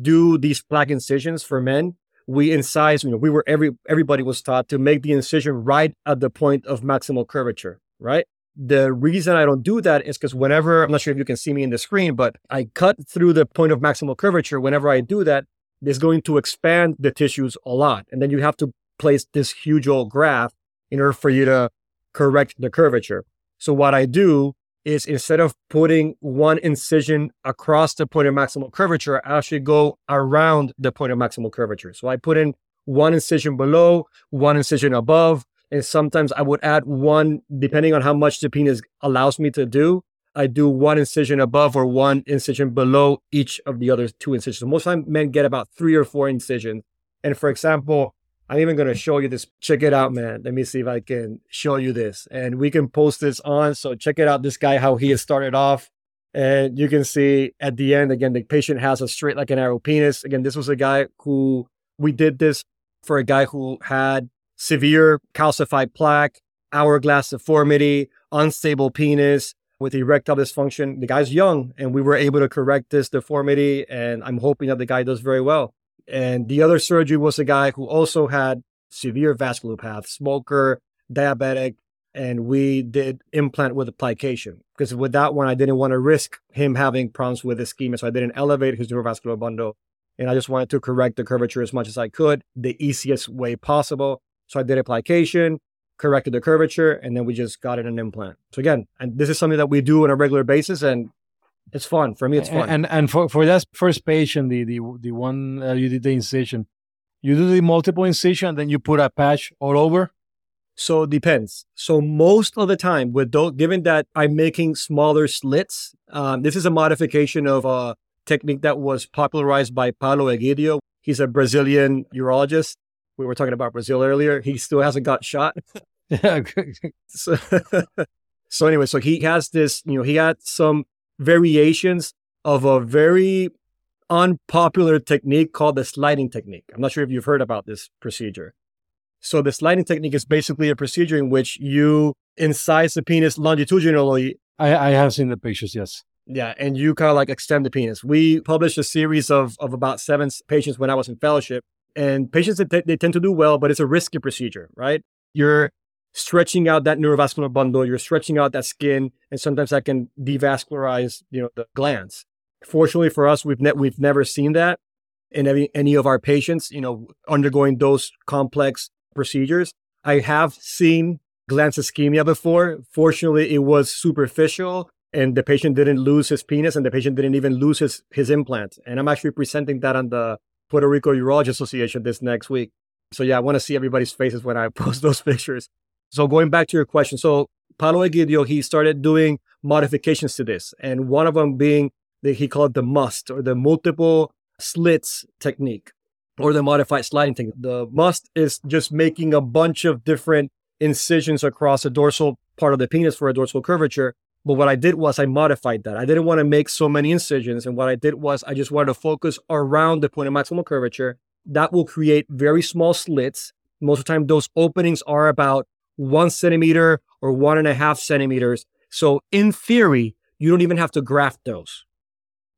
B: do these plaque incisions for men, we incise, you know, we were every everybody was taught to make the incision right at the point of maximal curvature, right? The reason I don't do that is because whenever, I'm not sure if you can see me in the screen, but I cut through the point of maximal curvature. Whenever I do that, it's going to expand the tissues a lot. And then you have to place this huge old graft in order for you to correct the curvature. So what I do is instead of putting one incision across the point of maximal curvature, I actually go around the point of maximal curvature. So I put in one incision below, one incision above, and sometimes I would add one, depending on how much the penis allows me to do. I do one incision above or one incision below each of the other two incisions. Most time men get about three or four incisions. And for example, I'm even going to show you this. Check it out, man. Let me see if I can show you this. And we can post this on. So check it out. This guy, how he has started off. And you can see at the end, again, the patient has a straight like an arrow penis. Again, this was a guy who we did this for a guy who had severe calcified plaque, hourglass deformity, unstable penis with erectile dysfunction. The guy's young and we were able to correct this deformity. And I'm hoping that the guy does very well. And the other surgery was a guy who also had severe vasculopath, smoker, diabetic, and we did implant with application because with that one, I didn't want to risk him having problems with ischemia. So I didn't elevate his neurovascular bundle. And I just wanted to correct the curvature as much as I could, the easiest way possible. So I did application, corrected the curvature, and then we just got it an implant. So again, and this is something that we do on a regular basis, and it's fun for me. It's fun.
A: And and for for that first patient, the the the one uh, you did the incision, you do the multiple incision, and then you put a patch all over.
B: So it depends. So most of the time, with those, given that I'm making smaller slits, um, this is a modification of a technique that was popularized by Paulo Egydio. He's a Brazilian urologist we were talking about Brazil earlier. He still hasn't got shot. Yeah. so, so anyway, so he has this, you know, he had some variations of a very unpopular technique called the sliding technique. I'm not sure if you've heard about this procedure. So the sliding technique is basically a procedure in which you incise the penis longitudinally.
A: I, I have seen the pictures, yes.
B: Yeah, and you kind of like extend the penis. We published a series of of about seven patients when I was in fellowship, and patients, they, they tend to do well, but it's a risky procedure, right? You're stretching out that neurovascular bundle, you're stretching out that skin, and sometimes that can devascularize, you know, the glans. Fortunately for us, we've ne- we've never seen that in any, any of our patients, you know, undergoing those complex procedures. I have seen glans ischemia before. Fortunately, it was superficial and the patient didn't lose his penis and the patient didn't even lose his, his implant. And I'm actually presenting that on the Puerto Rico Urology Association this next week. So yeah, I want to see everybody's faces when I post those pictures. So going back to your question, so Paulo Egydio, he started doing modifications to this, and one of them being that he called the MUST or the multiple slits technique or the modified sliding technique. The MUST is just making a bunch of different incisions across the dorsal part of the penis for a dorsal curvature but what I did was I modified that. I didn't want to make so many incisions. And what I did was I just wanted to focus around the point of maximal curvature. That will create very small slits. Most of the time, those openings are about one centimeter or one and a half centimeters. So in theory, you don't even have to graft those.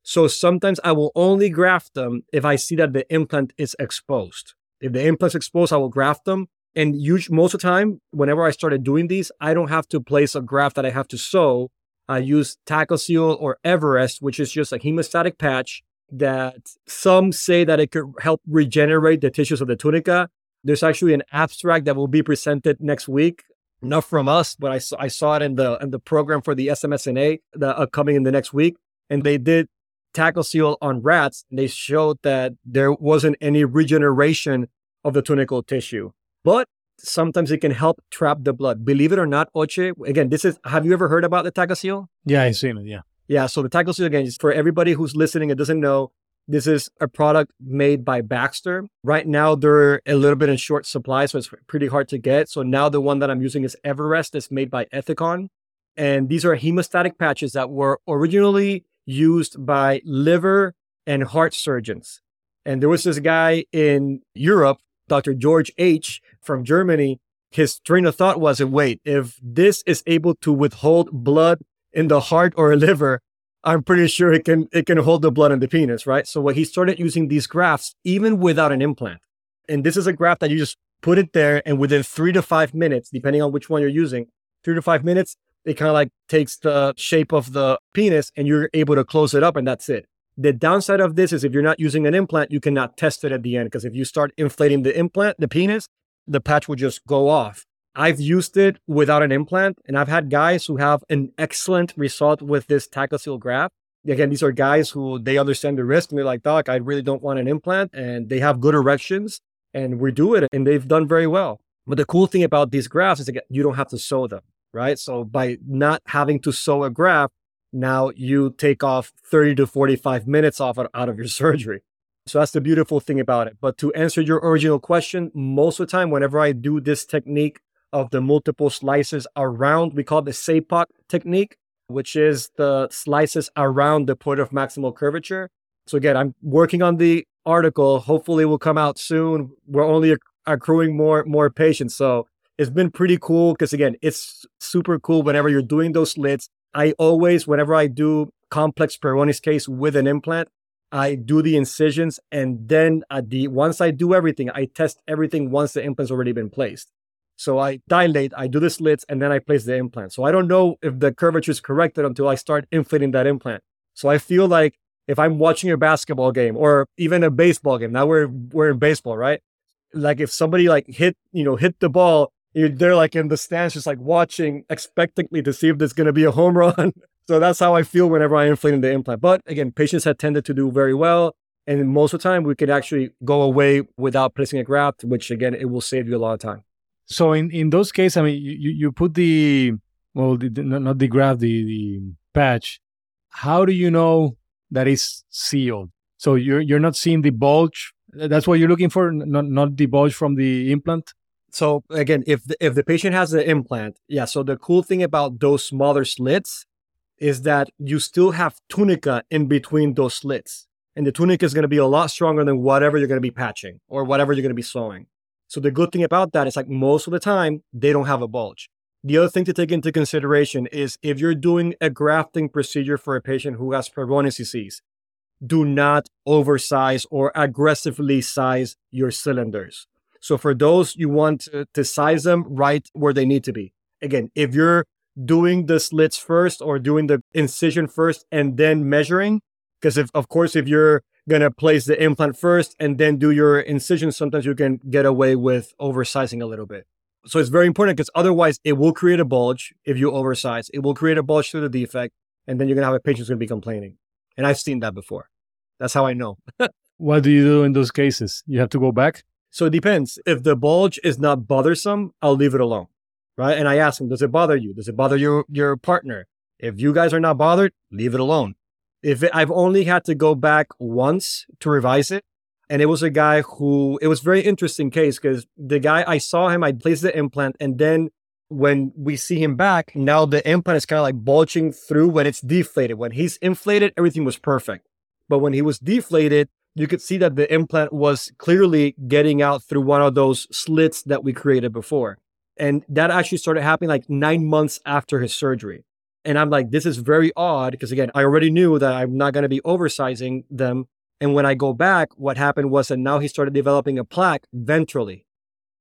B: So sometimes I will only graft them if I see that the implant is exposed. If the implant's exposed, I will graft them. And usually, most of the time, whenever I started doing these, I don't have to place a graft that I have to sew. I use TachoSil or Evarrest, which is just a hemostatic patch that some say that it could help regenerate the tissues of the tunica. There's actually an abstract that will be presented next week, hmm. not from us, but I saw, I saw it in the in the program for the SMSNA that are coming in the next week, and they did TachoSil on rats. And they showed that there wasn't any regeneration of the tunical tissue, but sometimes it can help trap the blood. Believe it or not, Oche. Again, this is. Have you ever heard about the TachoSil?
A: Yeah, I've seen it. Yeah.
B: Yeah. So the TachoSil again is for everybody who's listening and doesn't know. This is a product made by Baxter. Right now, they're a little bit in short supply, so it's pretty hard to get. So now the one that I'm using is Evarrest. It's made by Ethicon. And these are hemostatic patches that were originally used by liver and heart surgeons. And there was this guy in Europe, Dr. George H. from Germany. His train of thought was, wait, if this is able to withhold blood in the heart or liver, I'm pretty sure it can it can hold the blood in the penis, right? So what he started using these grafts even without an implant. And this is a graft that you just put it there and within 3 to 5 minutes, depending on which one you're using, 3 to 5 minutes, it kind of like takes the shape of the penis and you're able to close it up and that's it. The downside of this is if you're not using an implant, you cannot test it at the end because if you start inflating the implant, the penis, the patch will just go off. I've used it without an implant, and I've had guys who have an excellent result with this TachoSil graft. Again, these are guys who they understand the risk and they're like, Doc, I really don't want an implant, and they have good erections, and we do it, and they've done very well. But the cool thing about these grafts is that you don't have to sew them, right? So by not having to sew a graft, now you take off 30 to 45 minutes off out of your surgery. So that's the beautiful thing about it. But to answer your original question, most of the time, whenever I do this technique of the multiple slices around. We call the SAPOC technique, which is the slices around the point of maximal curvature. So again, I'm working on the article. Hopefully it will come out soon. We're only accruing more more patients. So it's been pretty cool because again, it's super cool whenever you're doing those slits. I always, whenever I do complex Peyronie's case with an implant, I do the incisions and then at the once I do everything, I test everything once the implant's already been placed. So I dilate, I do the slits, and then I place the implant. So I don't know if the curvature is corrected until I start inflating that implant. So I feel like if I'm watching a basketball game or even a baseball game, now we're we're in baseball, right? Like if somebody like hit, you know, hit the ball, they're like in the stands just like watching expectantly to see if there's gonna be a home run. so that's how I feel whenever I inflate the implant. But again, patients have tended to do very well. And most of the time we could actually go away without placing a graft, which again, it will save you a lot of time.
A: So in, in those cases, I mean, you, you put the, well, the, not the graft, the, the patch. How do you know that it's sealed? So you're, you're not seeing the bulge. That's what you're looking for, not, not the bulge from the implant?
B: So again, if the, if the patient has an implant, yeah. So the cool thing about those smaller slits is that you still have tunica in between those slits, and the tunica is going to be a lot stronger than whatever you're going to be patching or whatever you're going to be sewing. So the good thing about that is like most of the time, they don't have a bulge. The other thing to take into consideration is if you're doing a grafting procedure for a patient who has Peyronie's disease, do not oversize or aggressively size your cylinders. So for those, you want to, to size them right where they need to be. Again, if you're doing the slits first or doing the incision first and then measuring, because if, of course, if you're gonna place the implant first and then do your incision, sometimes you can get away with oversizing a little bit. So it's very important because otherwise it will create a bulge if you oversize. It will create a bulge through the defect, and then you're gonna have a patient who's gonna be complaining. And I've seen that before. That's how I know.
A: what do you do in those cases? You have to go back?
B: So it depends. If the bulge is not bothersome, I'll leave it alone. Right. And I ask them, does it bother you? Does it bother your, your partner? If you guys are not bothered, leave it alone if it, I've only had to go back once to revise it, and it was a guy who it was very interesting case because the guy I saw him, I placed the implant, and then when we see him back, now the implant is kind of like bulging through when it's deflated. When he's inflated, everything was perfect, but when he was deflated, you could see that the implant was clearly getting out through one of those slits that we created before. And that actually started happening like nine months after his surgery. And I'm like, this is very odd because again, I already knew that I'm not going to be oversizing them. And when I go back, what happened was that now he started developing a plaque ventrally.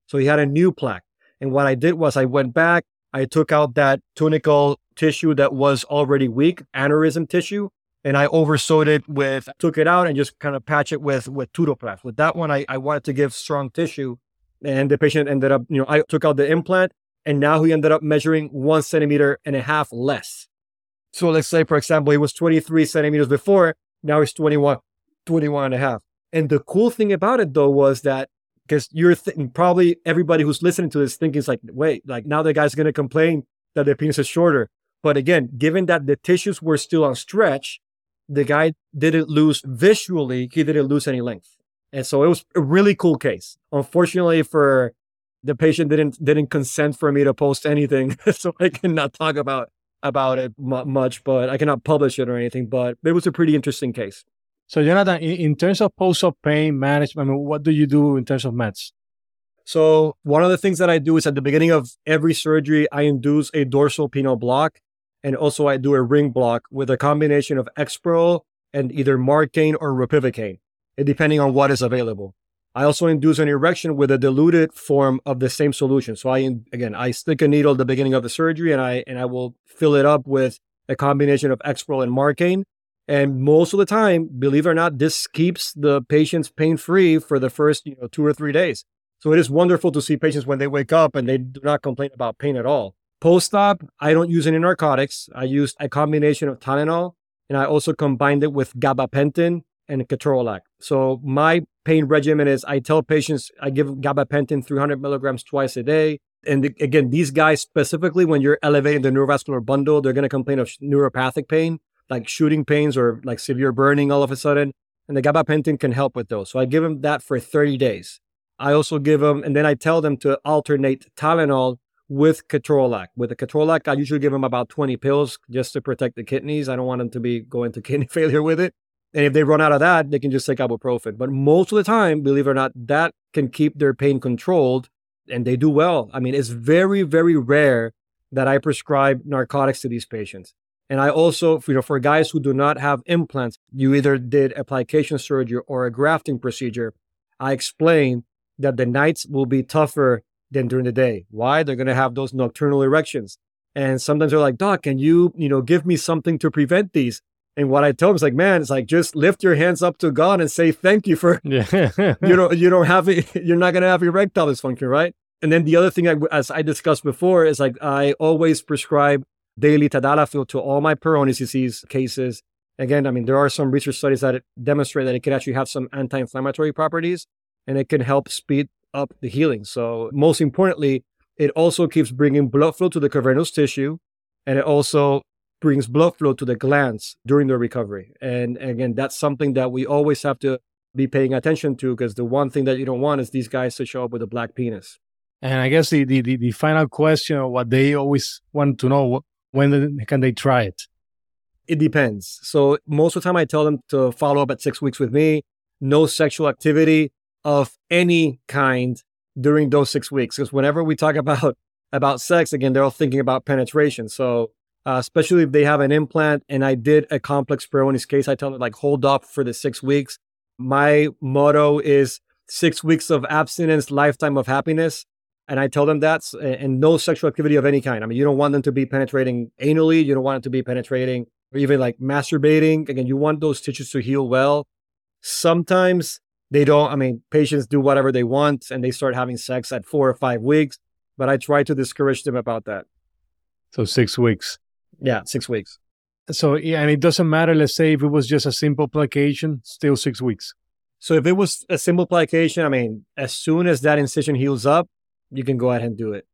B: So he had a new plaque. And what I did was I went back, I took out that tunical tissue that was already weak, aneurysm tissue, and I oversewed it with, took it out and just kind of patch it with, with Tutoplast. With that one, I, I wanted to give strong tissue. And the patient ended up, you know, I took out the implant and now he ended up measuring one centimeter and a half less. So let's say, for example, he was 23 centimeters before, now he's 21, 21 and a half. And the cool thing about it though was that because you're probably everybody who's listening to this thinking is like, wait, like now the guy's going to complain that the penis is shorter. But again, given that the tissues were still on stretch, the guy didn't lose visually, he didn't lose any length. And so it was a really cool case. Unfortunately for the patient didn't didn't consent for me to post anything, so I cannot talk about about it much, but I cannot publish it or anything. But it was a pretty interesting case.
A: So, Jonathan, in terms of post-op pain management, I mean, what do you do in terms of meds?
B: So, one of the things that I do is at the beginning of every surgery, I induce a dorsal penile block, and also I do a ring block with a combination of Exparel and either Marcaine or Ropivacaine, depending on what is available. I also induce an erection with a diluted form of the same solution. So I again I stick a needle at the beginning of the surgery and I and I will fill it up with a combination of Exparel and Marcaine. And most of the time, believe it or not, this keeps the patients pain free for the first you know two or three days. So it is wonderful to see patients when they wake up and they do not complain about pain at all. Post op, I don't use any narcotics. I use a combination of Tylenol and I also combined it with gabapentin and ketorolac. So my pain regimen is I tell patients I give gabapentin 300 milligrams twice a day. And again, these guys specifically, when you're elevating the neurovascular bundle, they're going to complain of neuropathic pain, like shooting pains or like severe burning all of a sudden. And the gabapentin can help with those. So I give them that for 30 days. I also give them, and then I tell them to alternate Tylenol with ketorolac. With the ketorolac, I usually give them about 20 pills just to protect the kidneys. I don't want them to be going to kidney failure with it. And if they run out of that, they can just take ibuprofen. But most of the time, believe it or not, that can keep their pain controlled and they do well. I mean, it's very, very rare that I prescribe narcotics to these patients. And I also, you know, for guys who do not have implants, you either did application surgery or a grafting procedure. I explain that the nights will be tougher than during the day. Why? They're going to have those nocturnal erections. And sometimes they're like, Doc, can you, you know, give me something to prevent these? And what I told him is like, man, it's like just lift your hands up to God and say thank you for yeah. you don't you don't have it, you're not gonna have erectile dysfunction, right? And then the other thing, as I discussed before, is like I always prescribe daily tadalafil to all my Peyronie's disease cases. Again, I mean, there are some research studies that demonstrate that it can actually have some anti-inflammatory properties and it can help speed up the healing. So most importantly, it also keeps bringing blood flow to the cavernous tissue and it also brings blood flow to the glans during the recovery. And again, that's something that we always have to be paying attention to because the one thing that you don't want is these guys to show up with a black penis.
A: And I guess the, the, the final question, what they always want to know, when can they try it?
B: It depends. So most of the time I tell them to follow up at six weeks with me, no sexual activity of any kind during those six weeks. Because whenever we talk about about sex, again, they're all thinking about penetration. So uh, especially if they have an implant. And I did a complex Peyronie's case. I tell them like hold up for the six weeks. My motto is six weeks of abstinence, lifetime of happiness. And I tell them that, and no sexual activity of any kind. I mean, you don't want them to be penetrating anally. You don't want them to be penetrating or even like masturbating. Again, you want those tissues to heal well. Sometimes they don't. I mean, patients do whatever they want and they start having sex at four or five weeks. But I try to discourage them about that.
A: So six weeks.
B: Yeah, six weeks.
A: So yeah, and it doesn't matter. Let's say if it was just a simple plication, still six weeks.
B: So if it was a simple plication, I mean, as soon as that incision heals up, you can go ahead and do it.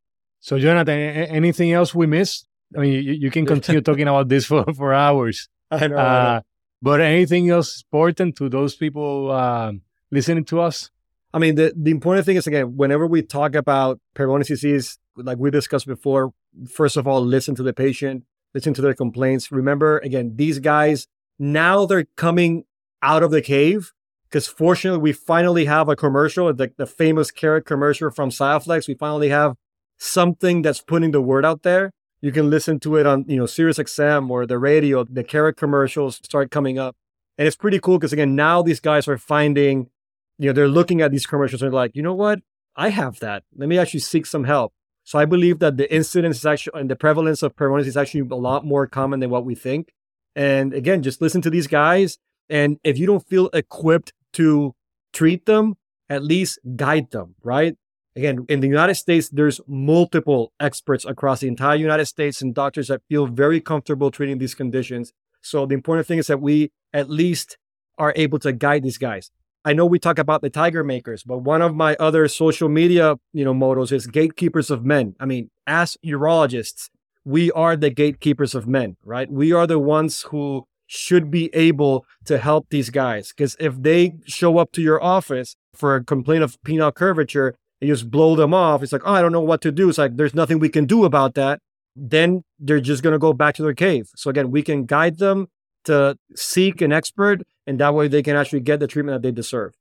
A: So Jonathan, anything else we missed? I mean, you, you can continue talking about this for, for hours.
B: I know, uh, I know.
A: But anything else important to those people uh, listening to us?
B: I mean, the, the important thing is again, whenever we talk about Peyronie's disease, like we discussed before, first of all, listen to the patient listen to their complaints. Remember, again, these guys, now they're coming out of the cave because fortunately we finally have a commercial, the, the famous carrot commercial from Xiaflex. We finally have something that's putting the word out there. You can listen to it on, you know, Sirius XM or the radio. The carrot commercials start coming up. And it's pretty cool because again, now these guys are finding, you know, they're looking at these commercials and they're like, you know what? I have that. Let me actually seek some help. So I believe that the incidence is actually and the prevalence of Peyronie's is actually a lot more common than what we think. And again, just listen to these guys. And if you don't feel equipped to treat them, at least guide them, right? Again, in the United States, there's multiple experts across the entire United States and doctors that feel very comfortable treating these conditions. So the important thing is that we at least are able to guide these guys. I know we talk about the tiger makers, but one of my other social media, you know, mottos is gatekeepers of men. I mean, as urologists, we are the gatekeepers of men, right? We are the ones who should be able to help these guys. Because if they show up to your office for a complaint of penile curvature, and you just blow them off. It's like, oh, I don't know what to do. It's like, there's nothing we can do about that. Then they're just going to go back to their cave. So again, we can guide them to seek an expert, and that way they can actually get the treatment that they deserve.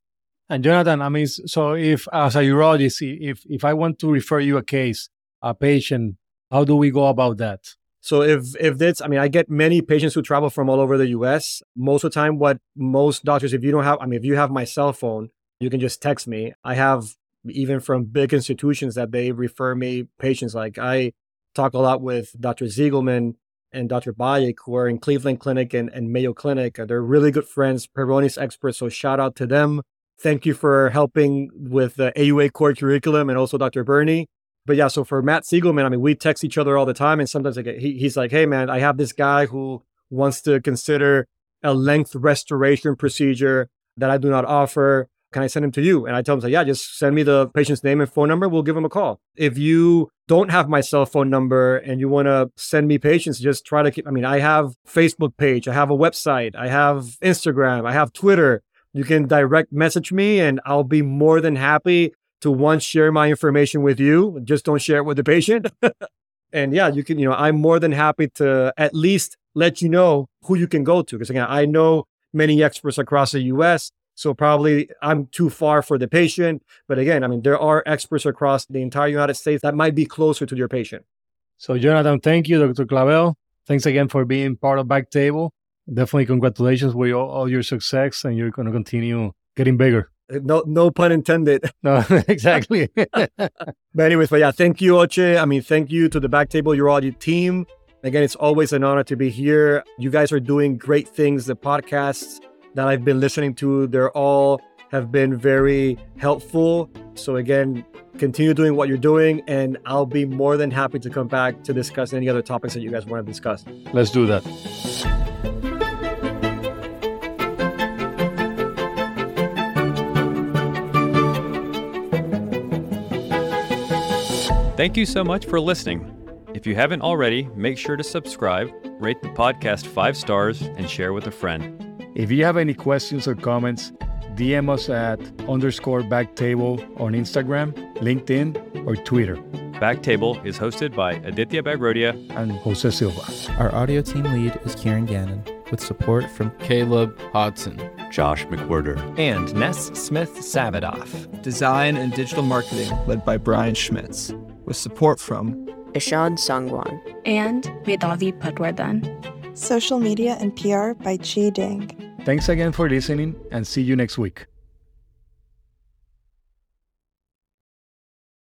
A: And Jonathan, I mean, so if as a urologist, if if I want to refer you a case, a patient, how do we go about that?
B: So if if that's, I mean, I get many patients who travel from all over the U.S. Most of the time, what most doctors, if you don't have, I mean, if you have my cell phone, you can just text me. I have even from big institutions that they refer me patients. Like I talk a lot with Dr. Ziegelman and Dr. Bajic, who are in Cleveland Clinic and, and Mayo Clinic. Uh, they're really good friends, Peyronie's experts. So shout out to them. Thank you for helping with the AUA core curriculum and also Dr. Bernie. But yeah, so for Matt Ziegelman, I mean, we text each other all the time. And sometimes like, he, he's like, hey, man, I have this guy who wants to consider a length restoration procedure that I do not offer. Can I send him to you? And I tell him, say, yeah, just send me the patient's name and phone number. We'll give him a call. If you don't have my cell phone number and you want to send me patients, just try to keep, I mean, I have Facebook page, I have a website, I have Instagram, I have Twitter. You can direct message me and I'll be more than happy to once share my information with you. Just don't share it with the patient. and yeah, you can, you know, I'm more than happy to at least let you know who you can go to. Because again, I know many experts across the US so probably I'm too far for the patient. But again, I mean, there are experts across the entire United States that might be closer to your patient.
A: So Jonathan, thank you, Dr. Clavell. Thanks again for being part of Backtable. Definitely congratulations with all, all your success and you're going to continue getting bigger.
B: Uh, no, no pun intended.
A: No, exactly.
B: but anyways, but yeah, thank you, Oche. I mean, thank you to the Back Backtable Urology team. Again, it's always an honor to be here. You guys are doing great things. The podcasts that I've been listening to, they're all have been very helpful. So again, continue doing what you're doing and I'll be more than happy to come back to discuss any other topics that you guys want to discuss.
A: Let's do that.
C: Thank you so much for listening. If you haven't already, make sure to subscribe, rate the podcast five stars, and share with a friend.
A: If you have any questions or comments, DM us at underscore backtable on Instagram, LinkedIn, or Twitter.
C: Backtable is hosted by Aditya Bagrodia
A: and Jose Silva.
D: Our audio team lead is Kieran Gannon, with support from
E: Caleb Hodson,
F: Josh McWhirter,
G: and Ness Smith Savadoff. Design and digital marketing led by Brian Schmitz, with support from
H: Ishad Sangwan
I: and Vedavi Patwardhan.
J: Social media and PR by Chi Ding.
A: Thanks again for listening and see you next week.